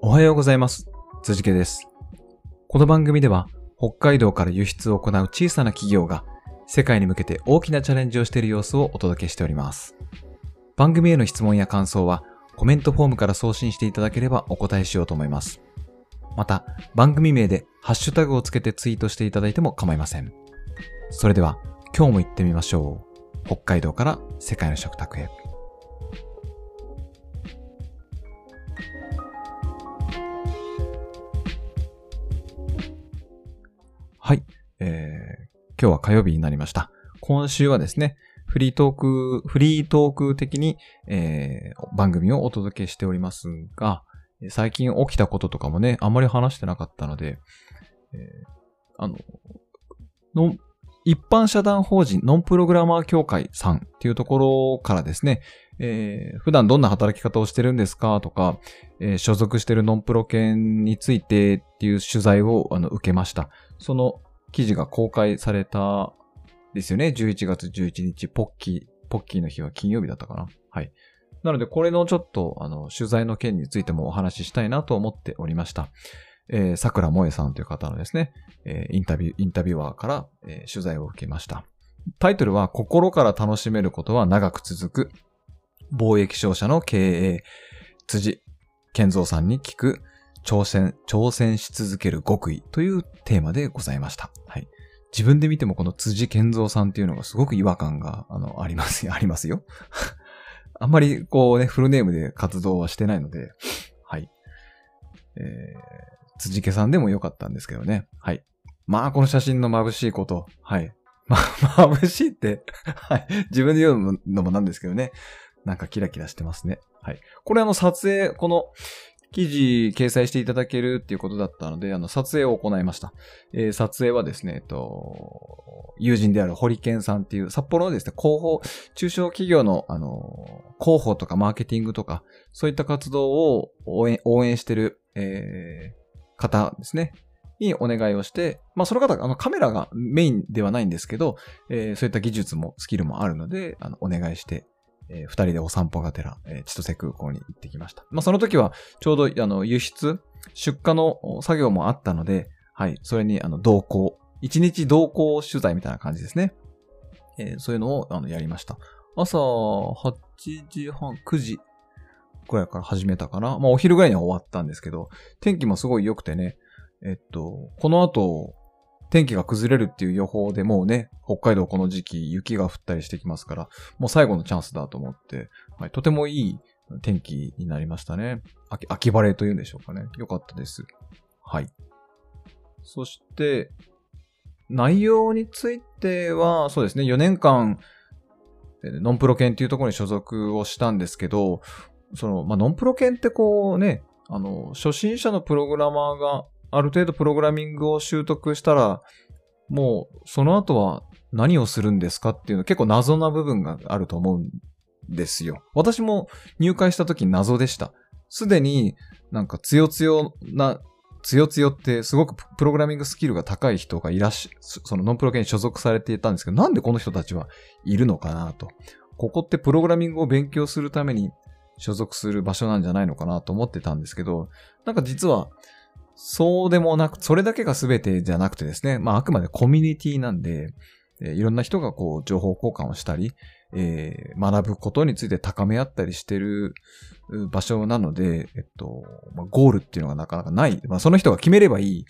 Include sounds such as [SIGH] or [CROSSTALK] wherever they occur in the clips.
おはようございます。辻家です。この番組では北海道から輸出を行う小さな企業が世界に向けて大きなチャレンジをしている様子をお届けしております。番組への質問や感想はコメントフォームから送信していただければお答えしようと思います。また、番組名でハッシュタグをつけてツイートしていただいても構いません。それでは今日も行ってみましょう。北海道から世界の食卓へ。はい。えー、今日は火曜日になりました。今週はですね、フリートーク、フリートーク的に、えー、番組をお届けしておりますが、最近起きたこととかもね、あまり話してなかったので、えー、あの、の、一般社団法人ノンプログラマー協会さんっていうところからですね、えー、普段どんな働き方をしてるんですかとか、えー、所属してるノンプロ犬についてっていう取材をあの受けました。その記事が公開されたですよね。11月11日、ポッキー、ポッキーの日は金曜日だったかな。はい。なので、これのちょっと、あの、取材の件についてもお話ししたいなと思っておりました。えー、桜萌さんという方のですね、えー、インタビュー、インタビュアーから、えー、取材を受けました。タイトルは、心から楽しめることは長く続く。貿易商社の経営、辻健三さんに聞く、挑戦、挑戦し続ける極意というテーマでございました。はい。自分で見てもこの辻健三さんっていうのがすごく違和感が、あの、あります、[LAUGHS] ありますよ。[LAUGHS] あんまりこうね、フルネームで活動はしてないので、はい。えー、辻家さんでもよかったんですけどね。はい。まあ、この写真の眩しいこと。はい。まあ、[LAUGHS] 眩しいって [LAUGHS] はい。自分で言うのもなんですけどね。なんかキラキラしてますね。はい。これあの撮影、この記事掲載していただけるっていうことだったので、あの撮影を行いました。えー、撮影はですね、えっと、友人である堀健さんっていう札幌のですね、広報、中小企業のあの、広報とかマーケティングとか、そういった活動を応援、応援してる、えー、方ですね。にお願いをして、まあその方、あのカメラがメインではないんですけど、えー、そういった技術もスキルもあるので、あのお願いしてえー、二人でお散歩がてら、えー、千歳空港に行ってきました。まあ、その時は、ちょうど、あの、輸出、出荷の作業もあったので、はい、それに、あの、同行、一日同行取材みたいな感じですね。えー、そういうのを、あの、やりました。朝、8時半、9時くらいから始めたかな。まあ、お昼ぐらいには終わったんですけど、天気もすごい良くてね、えっと、この後、天気が崩れるっていう予報でもうね、北海道この時期雪が降ったりしてきますから、もう最後のチャンスだと思って、はい、とてもいい天気になりましたね。秋秋晴れというんでしょうかね。よかったです。はい。そして、内容については、そうですね、4年間、ノンプロ犬っていうところに所属をしたんですけど、その、まあ、ノンプロ犬ってこうね、あの、初心者のプログラマーがある程度プログラミングを習得したら、もうその後は何をするんですかっていうの結構謎な部分があると思うんですよ。私も入会した時謎でした。すでになんか強強な、強強ってすごくプログラミングスキルが高い人がいらっしゃ、そのノンプロ系に所属されていたんですけど、なんでこの人たちはいるのかなと。ここってプログラミングを勉強するために所属する場所なんじゃないのかなと思ってたんですけど、なんか実はそうでもなく、それだけが全てじゃなくてですね、まああくまでコミュニティなんで、え、いろんな人がこう情報交換をしたり、えー、学ぶことについて高め合ったりしてる場所なので、えっと、まあ、ゴールっていうのがなかなかない。まあその人が決めればいい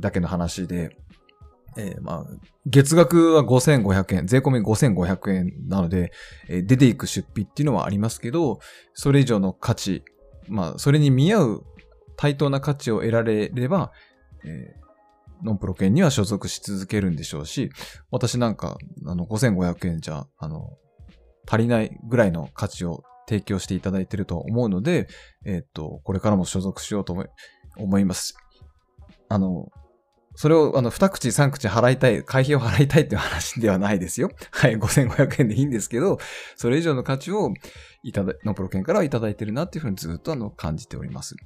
だけの話で、えー、まあ、月額は5500円、税込み5500円なので、えー、出ていく出費っていうのはありますけど、それ以上の価値、まあ、それに見合う対等な価値を得られれば、えー、ノンプロ犬には所属し続けるんでしょうし、私なんか、あの、5500円じゃ、あの、足りないぐらいの価値を提供していただいてると思うので、えっ、と、これからも所属しようと思います。あの、それを、あの、二口三口払いたい、会費を払いたいっていう話ではないですよ。[LAUGHS] はい、5500円でいいんですけど、それ以上の価値をいただ、ノプロ券からはいただいてるなっていうふうにずっとあの、感じております。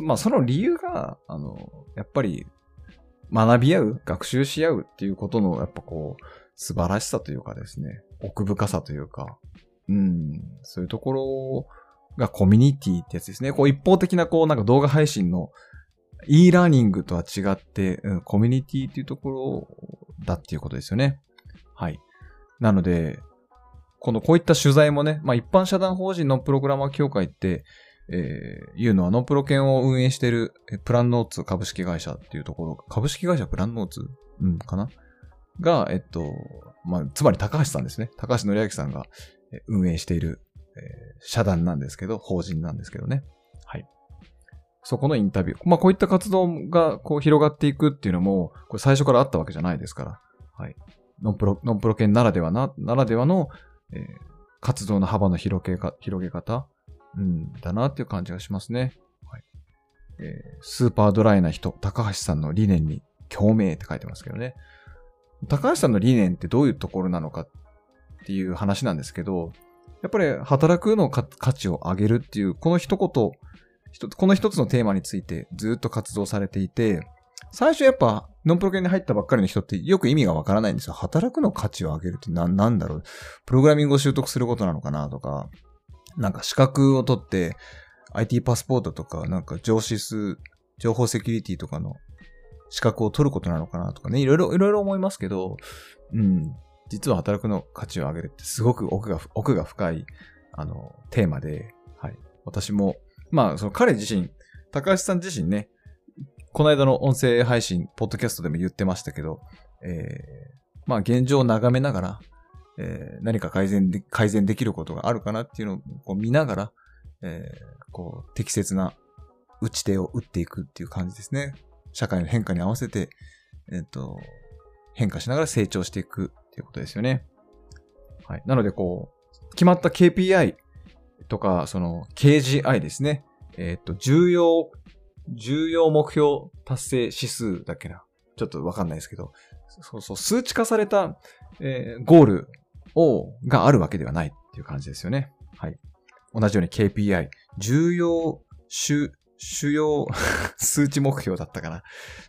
まあその理由が、あの、やっぱり学び合う、学習し合うっていうことの、やっぱこう、素晴らしさというかですね、奥深さというか、うん、そういうところがコミュニティってやつですね。こう一方的なこうなんか動画配信の e ラーニングとは違って、うん、コミュニティっていうところだっていうことですよね。はい。なので、このこういった取材もね、まあ一般社団法人のプログラマー協会って、えー、いうのはノンプロ犬を運営しているプランノーツ株式会社っていうところ、株式会社プランノーツ？うん、かな？が、えっと、まあ、つまり高橋さんですね。高橋則明さんが運営している、えー、社団なんですけど、法人なんですけどね。そこのインタビュー。まあ、こういった活動がこう広がっていくっていうのも、これ最初からあったわけじゃないですから。はい。ノンプロ、ノンプロ研ならではな、ならではの、えー、活動の幅の広げか、広げ方、うん、だなっていう感じがしますね。はい。えー、スーパードライな人、高橋さんの理念に共鳴って書いてますけどね。高橋さんの理念ってどういうところなのかっていう話なんですけど、やっぱり働くの価値を上げるっていう、この一言、この一つのテーマについてずっと活動されていて、最初やっぱ、ノンプロ系に入ったばっかりの人ってよく意味がわからないんですよ。働くの価値を上げるって何なんだろう。プログラミングを習得することなのかなとか、なんか資格を取って IT パスポートとか、なんか上司数、情報セキュリティとかの資格を取ることなのかなとかね、いろいろ、いろいろ思いますけど、うん。実は働くの価値を上げるってすごく奥が、奥が深い、あの、テーマで、はい。私も、まあ、その彼自身、高橋さん自身ね、この間の音声配信、ポッドキャストでも言ってましたけど、えー、まあ現状を眺めながら、えー、何か改善で、改善できることがあるかなっていうのをこう見ながら、えー、こう、適切な打ち手を打っていくっていう感じですね。社会の変化に合わせて、えっ、ー、と、変化しながら成長していくっていうことですよね。はい。なので、こう、決まった KPI とか、その KGI ですね。えっ、ー、と、重要、重要目標達成指数だっけな。ちょっとわかんないですけど、そうそう、数値化された、えー、ゴールを、があるわけではないっていう感じですよね。はい。同じように KPI、重要主主要 [LAUGHS] 数値目標だったかな。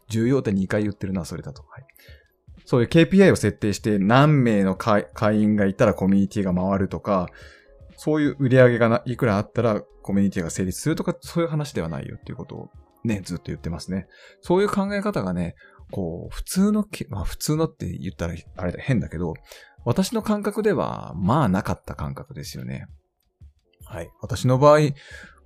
重要って2回言ってるな、それだと。はい。そういう KPI を設定して何名の会員がいたらコミュニティが回るとか、そういう売り上げがいくらあったらコミュニティが成立するとか、そういう話ではないよっていうことをね、ずっと言ってますね。そういう考え方がね、こう、普通の、まあ普通のって言ったらあれだ、変だけど、私の感覚では、まあなかった感覚ですよね。はい。私の場合、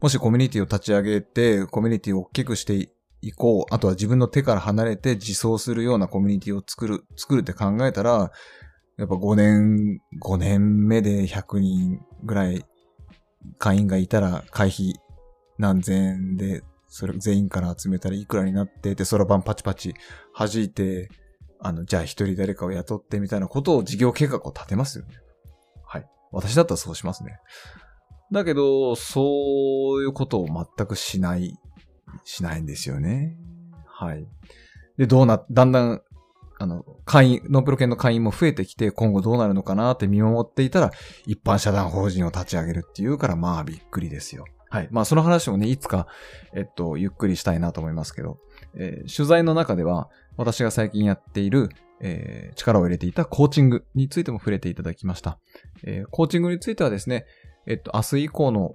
もしコミュニティを立ち上げて、コミュニティを大きくしていこう、あとは自分の手から離れて自走するようなコミュニティを作る、作るって考えたら、やっぱ5年、5年目で100人ぐらい会員がいたら会費何千円で、それ全員から集めたらいくらになってで、そろばんパチパチ弾いて、あの、じゃあ一人誰かを雇ってみたいなことを事業計画を立てますよね。はい。私だったらそうしますね。だけど、そういうことを全くしない、しないんですよね。はい。で、どうな、だんだん、あの、会員、ノープロ犬の会員も増えてきて、今後どうなるのかなって見守っていたら、一般社団法人を立ち上げるっていうから、まあびっくりですよ。はい。まあその話もね、いつか、えっと、ゆっくりしたいなと思いますけど、えー、取材の中では、私が最近やっている、えー、力を入れていたコーチングについても触れていただきました。えー、コーチングについてはですね、えっと、明日以降の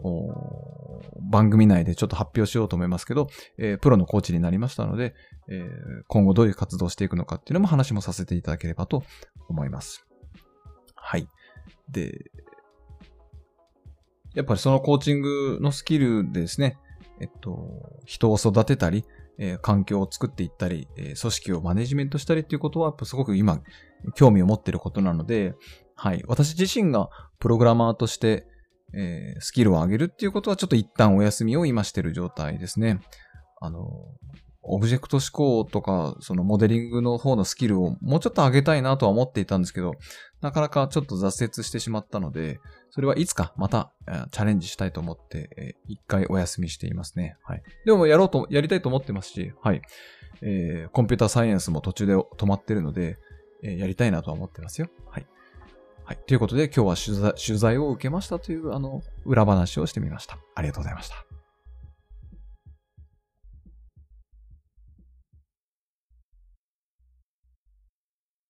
番組内でちょっと発表しようと思いますけど、えー、プロのコーチになりましたので、えー、今後どういう活動をしていくのかっていうのも話もさせていただければと思います。はい。で、やっぱりそのコーチングのスキルでですね、えっと、人を育てたり、えー、環境を作っていったり、えー、組織をマネジメントしたりっていうことは、やっぱすごく今、興味を持っていることなので、はい。私自身がプログラマーとして、えー、スキルを上げるっていうことはちょっと一旦お休みを今してる状態ですね。あの、オブジェクト思考とか、そのモデリングの方のスキルをもうちょっと上げたいなとは思っていたんですけど、なかなかちょっと挫折してしまったので、それはいつかまたチャレンジしたいと思って、一回お休みしていますね。はい。でもやろうと、やりたいと思ってますし、はい。えー、コンピューターサイエンスも途中で止まってるので、えー、やりたいなとは思ってますよ。はい。はい。ということで今日は取材を受けましたというあの裏話をしてみました。ありがとうございました。